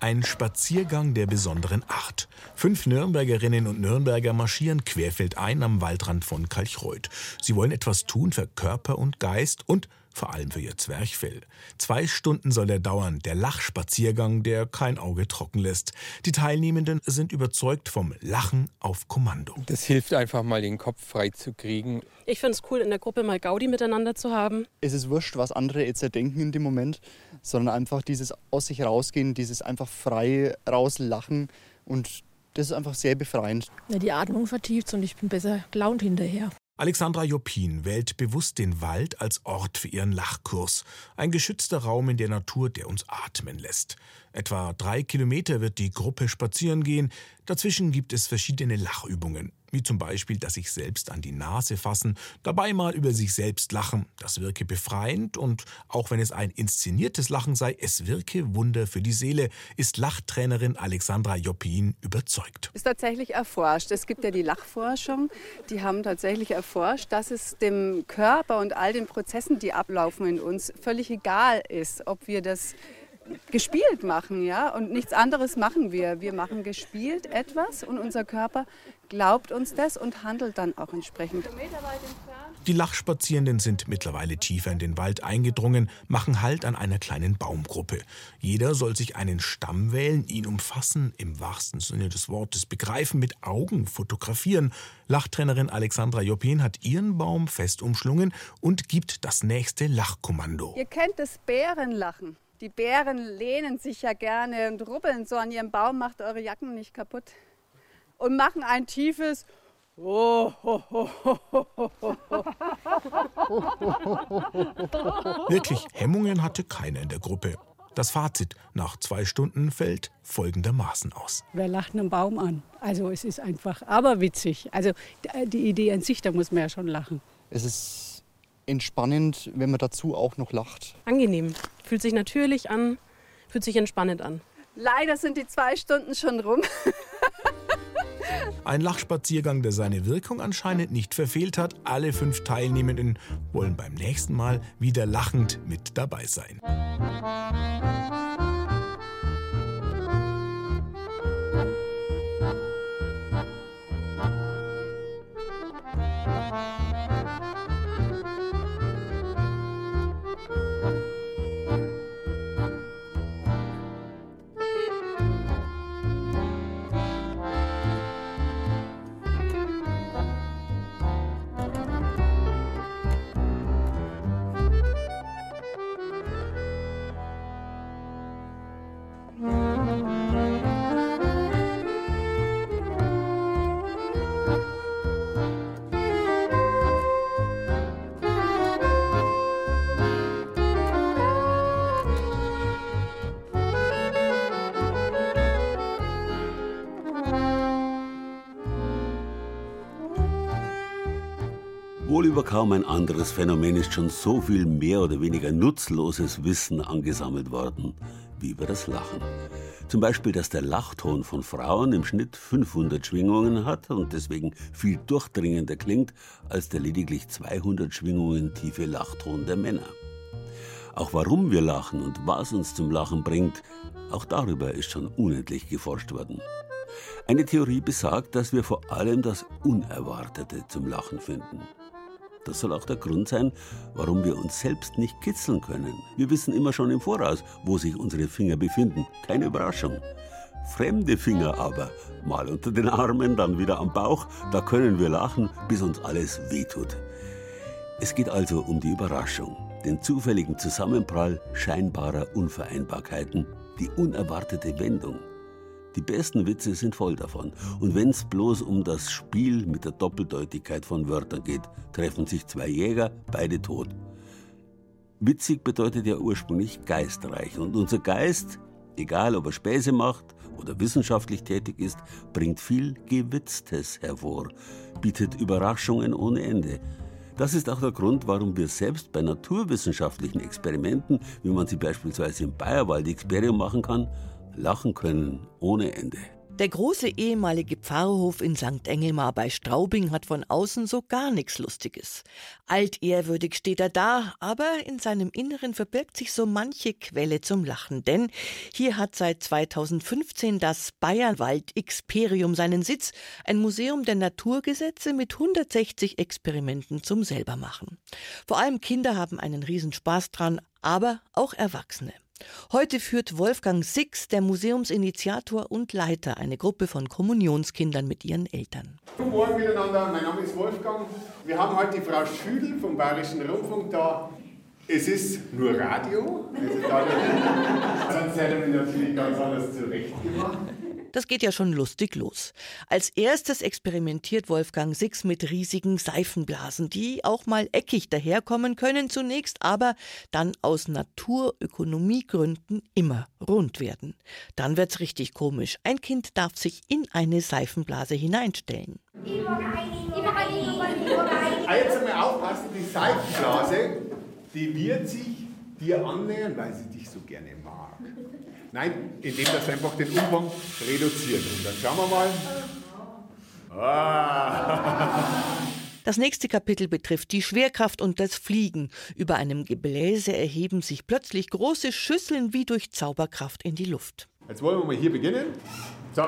Ein Spaziergang der besonderen Art. Fünf Nürnbergerinnen und Nürnberger marschieren querfeldein am Waldrand von Kalchreuth. Sie wollen etwas tun für Körper und Geist und vor allem für ihr Zwerchfell. Zwei Stunden soll er dauern, der Lachspaziergang, der kein Auge trocken lässt. Die Teilnehmenden sind überzeugt vom Lachen auf Kommando. Das hilft einfach mal den Kopf frei zu kriegen. Ich finde es cool, in der Gruppe mal Gaudi miteinander zu haben. Es ist wurscht, was andere jetzt denken in dem Moment, sondern einfach dieses aus sich rausgehen, dieses einfach frei rauslachen und das ist einfach sehr befreiend. Ja, die Atmung vertieft und ich bin besser gelaunt hinterher. Alexandra Jopin wählt bewusst den Wald als Ort für ihren Lachkurs. Ein geschützter Raum in der Natur, der uns atmen lässt. Etwa drei Kilometer wird die Gruppe spazieren gehen. Dazwischen gibt es verschiedene Lachübungen wie zum Beispiel das sich selbst an die Nase fassen, dabei mal über sich selbst lachen. Das wirke befreiend und auch wenn es ein inszeniertes Lachen sei, es wirke Wunder für die Seele, ist Lachtrainerin Alexandra Joppin überzeugt. Ist tatsächlich erforscht. Es gibt ja die Lachforschung, die haben tatsächlich erforscht, dass es dem Körper und all den Prozessen, die ablaufen in uns, völlig egal ist, ob wir das gespielt machen, ja, und nichts anderes machen wir. Wir machen gespielt etwas und unser Körper glaubt uns das und handelt dann auch entsprechend. Die Lachspazierenden sind mittlerweile tiefer in den Wald eingedrungen, machen Halt an einer kleinen Baumgruppe. Jeder soll sich einen Stamm wählen, ihn umfassen, im wahrsten Sinne des Wortes begreifen, mit Augen fotografieren. Lachtrainerin Alexandra Jopin hat ihren Baum fest umschlungen und gibt das nächste Lachkommando. Ihr kennt das Bärenlachen. Die Bären lehnen sich ja gerne und rubbeln so an ihrem Baum, macht eure Jacken nicht kaputt und machen ein tiefes Wirklich Hemmungen hatte keiner in der Gruppe. Das Fazit nach zwei Stunden fällt folgendermaßen aus. Wer lacht einen Baum an? Also es ist einfach aber witzig. Also die Idee an sich, da muss man ja schon lachen. Es ist entspannend, wenn man dazu auch noch lacht. Angenehm. Fühlt sich natürlich an, fühlt sich entspannend an. Leider sind die zwei Stunden schon rum. Ein Lachspaziergang, der seine Wirkung anscheinend nicht verfehlt hat. Alle fünf Teilnehmenden wollen beim nächsten Mal wieder lachend mit dabei sein. Über kaum ein anderes Phänomen ist schon so viel mehr oder weniger nutzloses Wissen angesammelt worden wie über das Lachen. Zum Beispiel, dass der Lachton von Frauen im Schnitt 500 Schwingungen hat und deswegen viel durchdringender klingt als der lediglich 200 Schwingungen tiefe Lachton der Männer. Auch warum wir lachen und was uns zum Lachen bringt, auch darüber ist schon unendlich geforscht worden. Eine Theorie besagt, dass wir vor allem das Unerwartete zum Lachen finden. Das soll auch der Grund sein, warum wir uns selbst nicht kitzeln können. Wir wissen immer schon im Voraus, wo sich unsere Finger befinden. Keine Überraschung. Fremde Finger aber, mal unter den Armen, dann wieder am Bauch, da können wir lachen, bis uns alles wehtut. Es geht also um die Überraschung, den zufälligen Zusammenprall scheinbarer Unvereinbarkeiten, die unerwartete Wendung. Die besten Witze sind voll davon. Und wenn es bloß um das Spiel mit der Doppeldeutigkeit von Wörtern geht, treffen sich zwei Jäger, beide tot. Witzig bedeutet ja ursprünglich geistreich. Und unser Geist, egal ob er Späße macht oder wissenschaftlich tätig ist, bringt viel Gewitztes hervor, bietet Überraschungen ohne Ende. Das ist auch der Grund, warum wir selbst bei naturwissenschaftlichen Experimenten, wie man sie beispielsweise im Bayerwald-Experium machen kann, lachen können ohne Ende. Der große ehemalige Pfarrhof in St. Engelmar bei Straubing hat von außen so gar nichts Lustiges. Altehrwürdig steht er da, aber in seinem Inneren verbirgt sich so manche Quelle zum Lachen. Denn hier hat seit 2015 das Bayerwald Experium seinen Sitz, ein Museum der Naturgesetze mit 160 Experimenten zum Selbermachen. Vor allem Kinder haben einen Riesenspaß dran, aber auch Erwachsene. Heute führt Wolfgang Six, der Museumsinitiator und Leiter, eine Gruppe von Kommunionskindern mit ihren Eltern. Guten Morgen miteinander, mein Name ist Wolfgang. Wir haben heute die Frau Schüdel vom Bayerischen Rundfunk da. Es ist nur Radio, sonst hätten wir natürlich ganz anders zurechtgemacht. Das geht ja schon lustig los. Als erstes experimentiert Wolfgang Six mit riesigen Seifenblasen, die auch mal eckig daherkommen können zunächst, aber dann aus Naturökonomiegründen immer rund werden. Dann wird's richtig komisch. Ein Kind darf sich in eine Seifenblase hineinstellen. Jetzt mal aufpassen, die Seifenblase, die wird sich dir annähern, weil sie dich so gerne mag. Nein, indem das einfach den Umfang reduziert. Und dann schauen wir mal. Ah. Das nächste Kapitel betrifft die Schwerkraft und das Fliegen. Über einem Gebläse erheben sich plötzlich große Schüsseln wie durch Zauberkraft in die Luft. Jetzt wollen wir mal hier beginnen. So.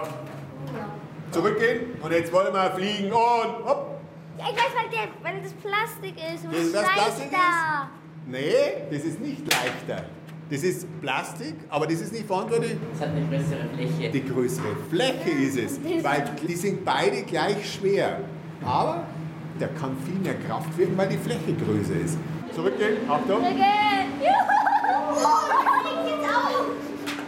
Zurückgehen und jetzt wollen wir fliegen und hopp. Ja, ich weiß, weil, der, weil das Plastik ist. Und Das es ist das leichter. Plastik ist? Nee, das ist nicht leichter. Das ist Plastik, aber das ist nicht verantwortlich. Es hat eine größere Fläche. Die größere Fläche ist es, weil die sind beide gleich schwer. Aber der kann viel mehr Kraft wirken, weil die Fläche größer ist. Zurückgehen, Achtung.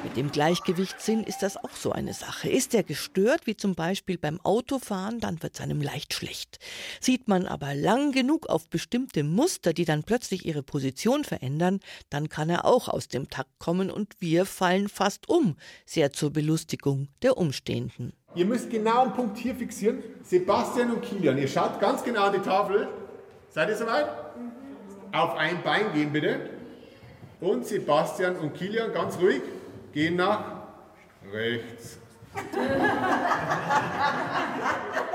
Mit dem Gleichgewichtssinn ist das auch so eine Sache. Ist er gestört, wie zum Beispiel beim Autofahren, dann wird es einem leicht schlecht. Sieht man aber lang genug auf bestimmte Muster, die dann plötzlich ihre Position verändern, dann kann er auch aus dem Takt kommen und wir fallen fast um, sehr zur Belustigung der Umstehenden. Ihr müsst genau einen Punkt hier fixieren. Sebastian und Kilian, ihr schaut ganz genau an die Tafel. Seid ihr soweit? Auf ein Bein gehen bitte. Und Sebastian und Kilian ganz ruhig gehen nach rechts.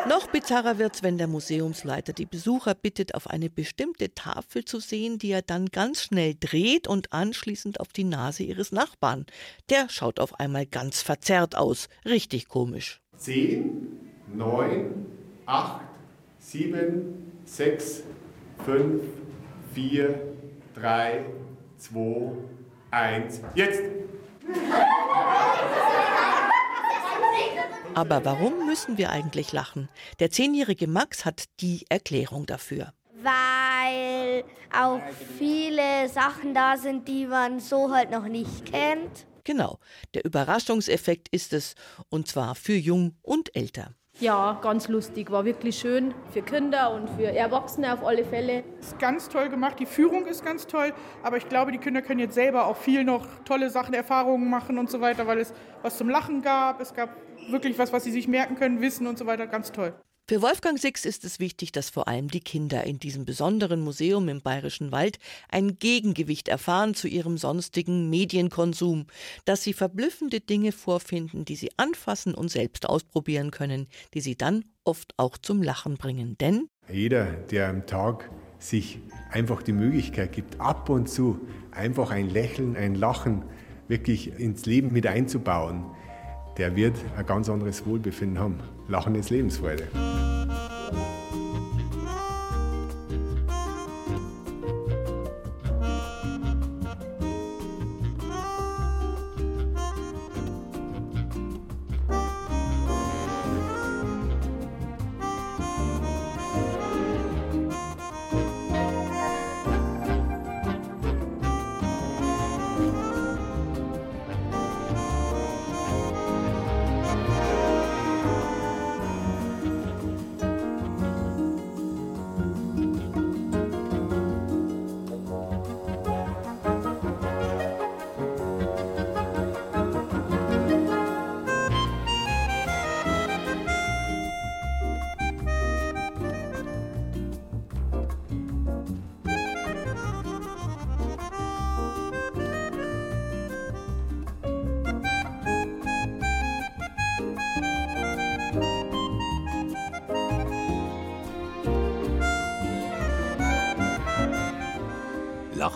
Noch bizarrer wird's, wenn der Museumsleiter die Besucher bittet, auf eine bestimmte Tafel zu sehen, die er dann ganz schnell dreht und anschließend auf die Nase ihres Nachbarn. Der schaut auf einmal ganz verzerrt aus. Richtig komisch. 10, 9, 8, 7, 6, 5, 4, 3, 2, 1. Jetzt! Aber warum müssen wir eigentlich lachen? Der zehnjährige Max hat die Erklärung dafür. Weil auch viele Sachen da sind, die man so halt noch nicht kennt. Genau, der Überraschungseffekt ist es, und zwar für jung und älter. Ja, ganz lustig, war wirklich schön für Kinder und für Erwachsene auf alle Fälle. ist ganz toll gemacht, die Führung ist ganz toll, aber ich glaube, die Kinder können jetzt selber auch viel noch tolle Sachen, Erfahrungen machen und so weiter, weil es was zum Lachen gab, es gab wirklich was, was sie sich merken können, wissen und so weiter, ganz toll. Für Wolfgang Six ist es wichtig, dass vor allem die Kinder in diesem besonderen Museum im Bayerischen Wald ein Gegengewicht erfahren zu ihrem sonstigen Medienkonsum, dass sie verblüffende Dinge vorfinden, die sie anfassen und selbst ausprobieren können, die sie dann oft auch zum Lachen bringen. Denn jeder, der am Tag sich einfach die Möglichkeit gibt, ab und zu einfach ein Lächeln, ein Lachen wirklich ins Leben mit einzubauen, der wird ein ganz anderes Wohlbefinden haben. Lachen ist Lebensfreude.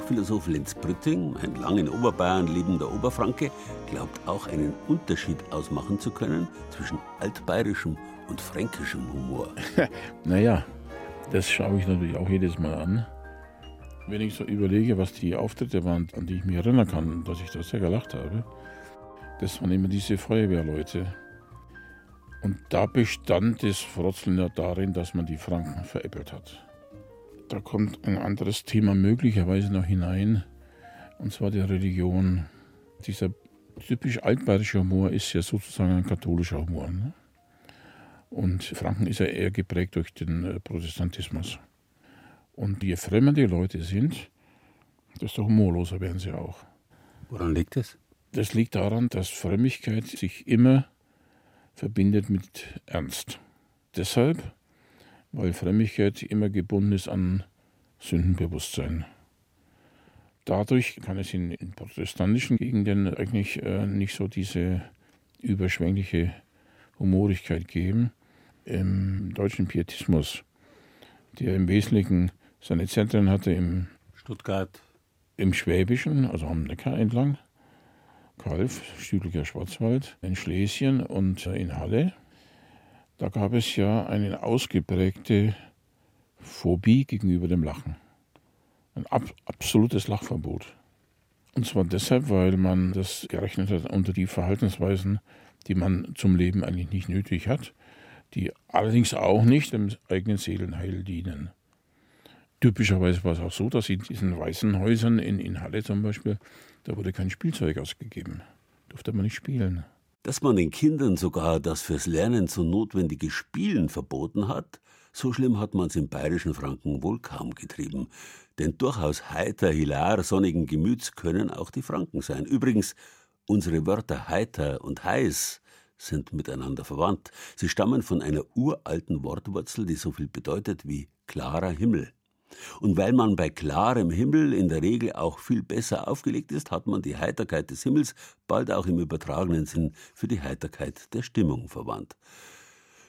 Lachphilosoph Lenz Brütting, ein lang in Oberbayern lebender Oberfranke, glaubt auch einen Unterschied ausmachen zu können zwischen altbayerischem und fränkischem Humor. naja, das schaue ich natürlich auch jedes Mal an. Wenn ich so überlege, was die Auftritte waren, an die ich mich erinnern kann, dass ich da sehr gelacht habe, das waren immer diese Feuerwehrleute. Und da bestand das Frotzeln ja darin, dass man die Franken veräppelt hat. Da kommt ein anderes Thema möglicherweise noch hinein, und zwar die Religion. Dieser typisch altbayerische Humor ist ja sozusagen ein katholischer Humor. Ne? Und Franken ist ja eher geprägt durch den äh, Protestantismus. Und je fremder die Leute sind, desto humorloser werden sie auch. Woran liegt das? Das liegt daran, dass Frömmigkeit sich immer verbindet mit Ernst. Deshalb weil Frömmigkeit immer gebunden ist an Sündenbewusstsein. Dadurch kann es in, in protestantischen Gegenden eigentlich äh, nicht so diese überschwängliche Humorigkeit geben. Im deutschen Pietismus, der im Wesentlichen seine Zentren hatte im Stuttgart, im Schwäbischen, also am Neckar entlang, Kalf, Stüblicher Schwarzwald, in Schlesien und in Halle. Da gab es ja eine ausgeprägte Phobie gegenüber dem Lachen. Ein ab absolutes Lachverbot. Und zwar deshalb, weil man das gerechnet hat unter die Verhaltensweisen, die man zum Leben eigentlich nicht nötig hat, die allerdings auch nicht dem eigenen Seelenheil dienen. Typischerweise war es auch so, dass in diesen weißen Häusern in, in Halle zum Beispiel, da wurde kein Spielzeug ausgegeben. Durfte man nicht spielen. Dass man den Kindern sogar das fürs Lernen so notwendige Spielen verboten hat, so schlimm hat man es im bayerischen Franken wohl kaum getrieben. Denn durchaus heiter, hilar, sonnigen Gemüts können auch die Franken sein. Übrigens, unsere Wörter heiter und heiß sind miteinander verwandt. Sie stammen von einer uralten Wortwurzel, die so viel bedeutet wie klarer Himmel. Und weil man bei klarem Himmel in der Regel auch viel besser aufgelegt ist, hat man die Heiterkeit des Himmels bald auch im übertragenen Sinn für die Heiterkeit der Stimmung verwandt.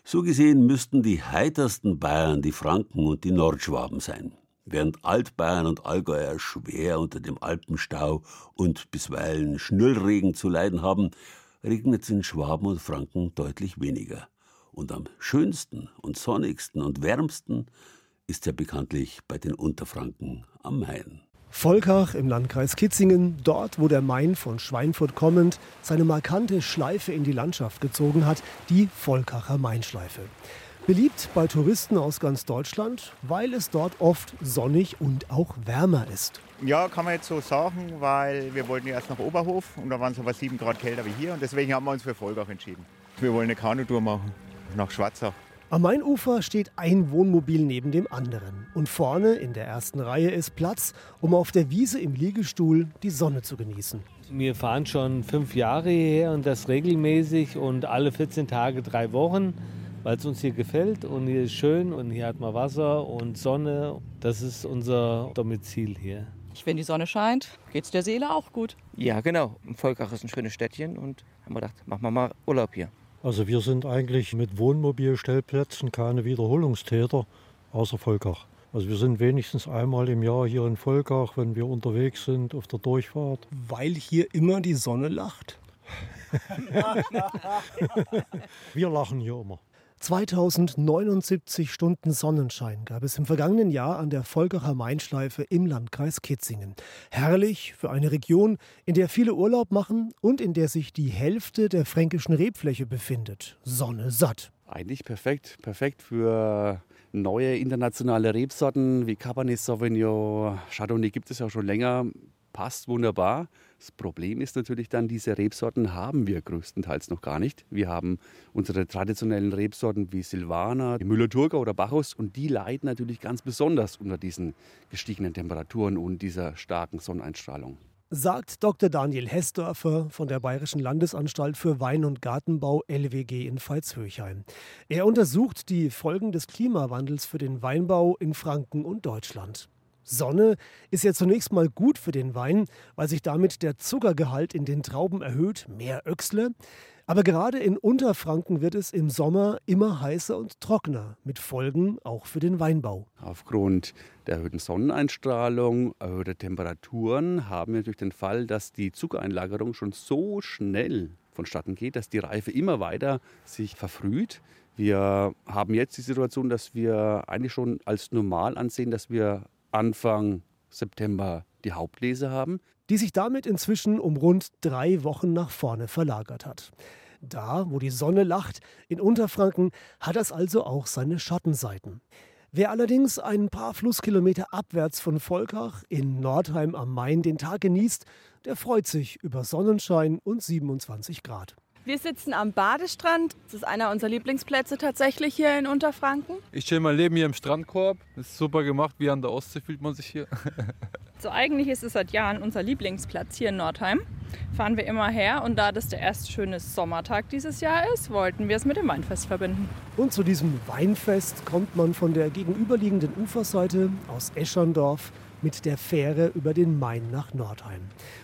So gesehen müssten die heitersten Bayern die Franken und die Nordschwaben sein. Während Altbayern und Allgäuer schwer unter dem Alpenstau und bisweilen Schnüllregen zu leiden haben, regnet es in Schwaben und Franken deutlich weniger. Und am schönsten und sonnigsten und wärmsten ist ja bekanntlich bei den Unterfranken am Main. Volkach im Landkreis Kitzingen, dort, wo der Main von Schweinfurt kommend seine markante Schleife in die Landschaft gezogen hat, die Volkacher Mainschleife. Beliebt bei Touristen aus ganz Deutschland, weil es dort oft sonnig und auch wärmer ist. Ja, kann man jetzt so sagen, weil wir wollten erst nach Oberhof und da waren es aber sieben Grad kälter wie hier und deswegen haben wir uns für Volkach entschieden. Wir wollen eine Kanutour machen nach Schwarzach. Am Mainufer steht ein Wohnmobil neben dem anderen. Und vorne in der ersten Reihe ist Platz, um auf der Wiese im Liegestuhl die Sonne zu genießen. Wir fahren schon fünf Jahre hierher und das regelmäßig und alle 14 Tage drei Wochen. weil es uns hier gefällt und hier ist schön und hier hat man Wasser und Sonne. Das ist unser Domizil hier. Wenn die Sonne scheint, geht es der Seele auch gut. Ja, genau. Volkach ist ein schönes Städtchen und haben wir gedacht, machen wir mal Urlaub hier. Also wir sind eigentlich mit Wohnmobilstellplätzen keine Wiederholungstäter, außer Volkach. Also wir sind wenigstens einmal im Jahr hier in Volkach, wenn wir unterwegs sind auf der Durchfahrt. Weil hier immer die Sonne lacht? wir lachen hier immer. 2079 Stunden Sonnenschein gab es im vergangenen Jahr an der Volkacher Mainschleife im Landkreis Kitzingen. Herrlich für eine Region, in der viele Urlaub machen und in der sich die Hälfte der fränkischen Rebfläche befindet. Sonne satt. Eigentlich perfekt, perfekt für neue internationale Rebsorten wie Cabernet Sauvignon, Chardonnay gibt es ja schon länger passt wunderbar. Das Problem ist natürlich dann, diese Rebsorten haben wir größtenteils noch gar nicht. Wir haben unsere traditionellen Rebsorten wie Silvaner, Müller-Thurgau oder Bacchus und die leiden natürlich ganz besonders unter diesen gestiegenen Temperaturen und dieser starken Sonneneinstrahlung. Sagt Dr. Daniel Hessdörfer von der Bayerischen Landesanstalt für Wein- und Gartenbau LWG in Veitshöchheim. Er untersucht die Folgen des Klimawandels für den Weinbau in Franken und Deutschland. Sonne ist ja zunächst mal gut für den Wein, weil sich damit der Zuckergehalt in den Trauben erhöht, mehr Öchsle. Aber gerade in Unterfranken wird es im Sommer immer heißer und trockener, mit Folgen auch für den Weinbau. Aufgrund der erhöhten Sonneneinstrahlung, erhöhter Temperaturen haben wir natürlich den Fall, dass die Zuckereinlagerung schon so schnell vonstatten geht, dass die Reife immer weiter sich verfrüht. Wir haben jetzt die Situation, dass wir eigentlich schon als normal ansehen, dass wir Anfang September die Hauptlese haben. Die sich damit inzwischen um rund drei Wochen nach vorne verlagert hat. Da, wo die Sonne lacht, in Unterfranken, hat das also auch seine Schattenseiten. Wer allerdings ein paar Flusskilometer abwärts von Volkach in Nordheim am Main den Tag genießt, der freut sich über Sonnenschein und 27 Grad. Wir sitzen am Badestrand. Das ist einer unserer Lieblingsplätze tatsächlich hier in Unterfranken. Ich chill mein Leben hier im Strandkorb. Das ist super gemacht. Wie an der Ostsee fühlt man sich hier. so eigentlich ist es seit Jahren unser Lieblingsplatz hier in Nordheim. Fahren wir immer her und da das der erste schöne Sommertag dieses Jahr ist, wollten wir es mit dem Weinfest verbinden. Und zu diesem Weinfest kommt man von der gegenüberliegenden Uferseite aus Escherndorf mit der Fähre über den Main nach Nordheim.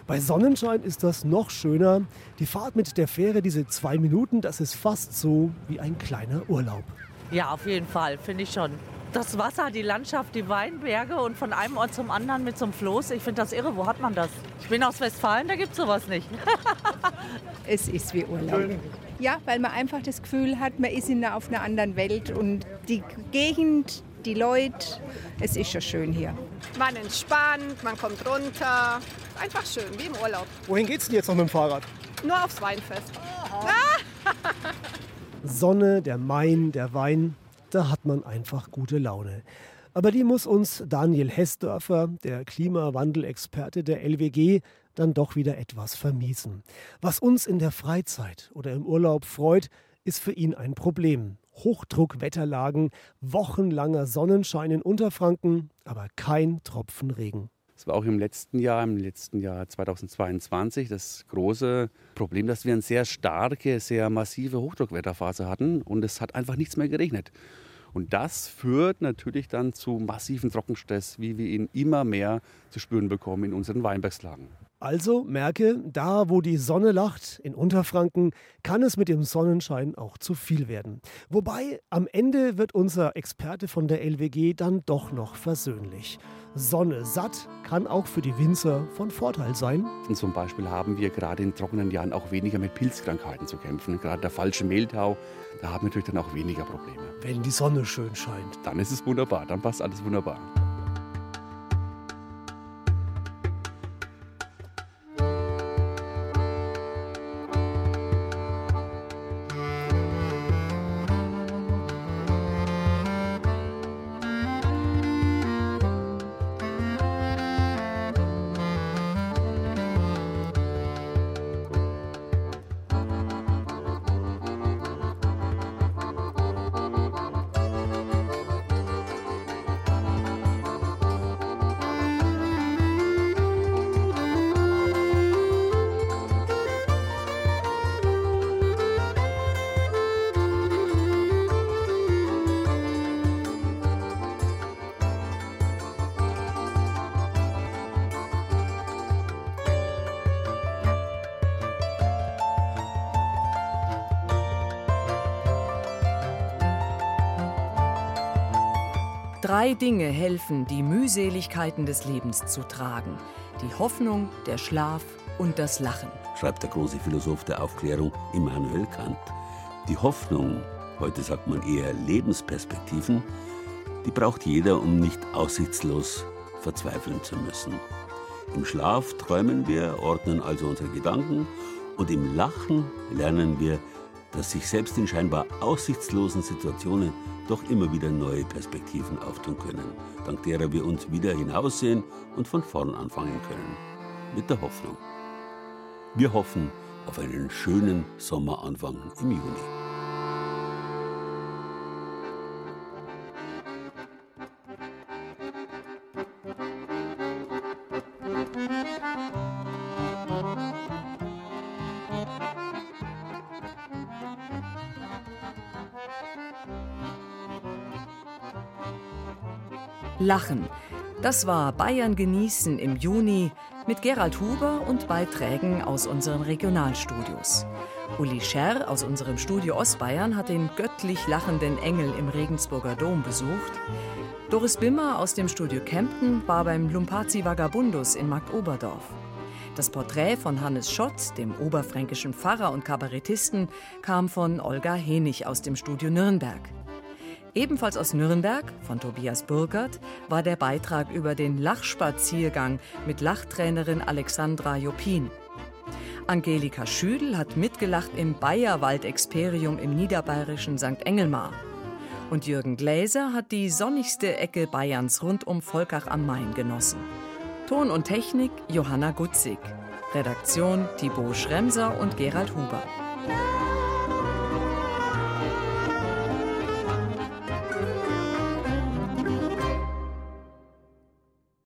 Bei Sonnenschein ist das noch schöner. Die Fahrt mit der Fähre, diese zwei Minuten, das ist fast so wie ein kleiner Urlaub. Ja, auf jeden Fall, finde ich schon. Das Wasser, die Landschaft, die Weinberge und von einem Ort zum anderen mit so einem Floß. Ich finde das irre. Wo hat man das? Ich bin aus Westfalen, da gibt es sowas nicht. es ist wie Urlaub. Ja, weil man einfach das Gefühl hat, man ist in, auf einer anderen Welt und die Gegend, die Leute, es ist schon schön hier. Man entspannt, man kommt runter. Einfach schön, wie im Urlaub. Wohin geht's denn jetzt noch mit dem Fahrrad? Nur aufs Weinfest. Sonne, der Main, der Wein, da hat man einfach gute Laune. Aber die muss uns Daniel Hessdörfer, der Klimawandelexperte der LWG, dann doch wieder etwas vermiesen. Was uns in der Freizeit oder im Urlaub freut, ist für ihn ein Problem. Hochdruckwetterlagen, wochenlanger Sonnenschein in Unterfranken, aber kein Tropfen Regen. Es war auch im letzten Jahr, im letzten Jahr 2022, das große Problem, dass wir eine sehr starke, sehr massive Hochdruckwetterphase hatten und es hat einfach nichts mehr geregnet. Und das führt natürlich dann zu massiven Trockenstress, wie wir ihn immer mehr zu spüren bekommen in unseren Weinbergslagen. Also merke, da wo die Sonne lacht, in Unterfranken, kann es mit dem Sonnenschein auch zu viel werden. Wobei am Ende wird unser Experte von der LWG dann doch noch versöhnlich. Sonne satt kann auch für die Winzer von Vorteil sein. Und zum Beispiel haben wir gerade in trockenen Jahren auch weniger mit Pilzkrankheiten zu kämpfen. Gerade der falsche Mehltau, da haben wir natürlich dann auch weniger Probleme. Wenn die Sonne schön scheint. Dann ist es wunderbar, dann passt alles wunderbar. Helfen, die Mühseligkeiten des Lebens zu tragen. Die Hoffnung, der Schlaf und das Lachen. Schreibt der große Philosoph der Aufklärung Immanuel Kant. Die Hoffnung, heute sagt man eher Lebensperspektiven, die braucht jeder, um nicht aussichtslos verzweifeln zu müssen. Im Schlaf träumen wir, ordnen also unsere Gedanken und im Lachen lernen wir, dass sich selbst in scheinbar aussichtslosen Situationen doch immer wieder neue Perspektiven auftun können, dank derer wir uns wieder hinaussehen und von vorn anfangen können. Mit der Hoffnung. Wir hoffen auf einen schönen Sommeranfang im Juni. Lachen. Das war Bayern genießen im Juni mit Gerald Huber und Beiträgen aus unseren Regionalstudios. Uli Scherr aus unserem Studio Ostbayern hat den göttlich lachenden Engel im Regensburger Dom besucht. Doris Bimmer aus dem Studio Kempten war beim Lumpazi Vagabundus in Marktoberdorf. Das Porträt von Hannes Schott, dem oberfränkischen Pfarrer und Kabarettisten, kam von Olga Henig aus dem Studio Nürnberg. Ebenfalls aus Nürnberg, von Tobias Burkert, war der Beitrag über den Lachspaziergang mit Lachtrainerin Alexandra Jopin. Angelika Schüdel hat mitgelacht im Bayerwald-Experium im niederbayerischen St. Engelmar. Und Jürgen Gläser hat die sonnigste Ecke Bayerns rund um Volkach am Main genossen. Ton und Technik Johanna Gutzig. Redaktion Thibaut Schremser und Gerald Huber.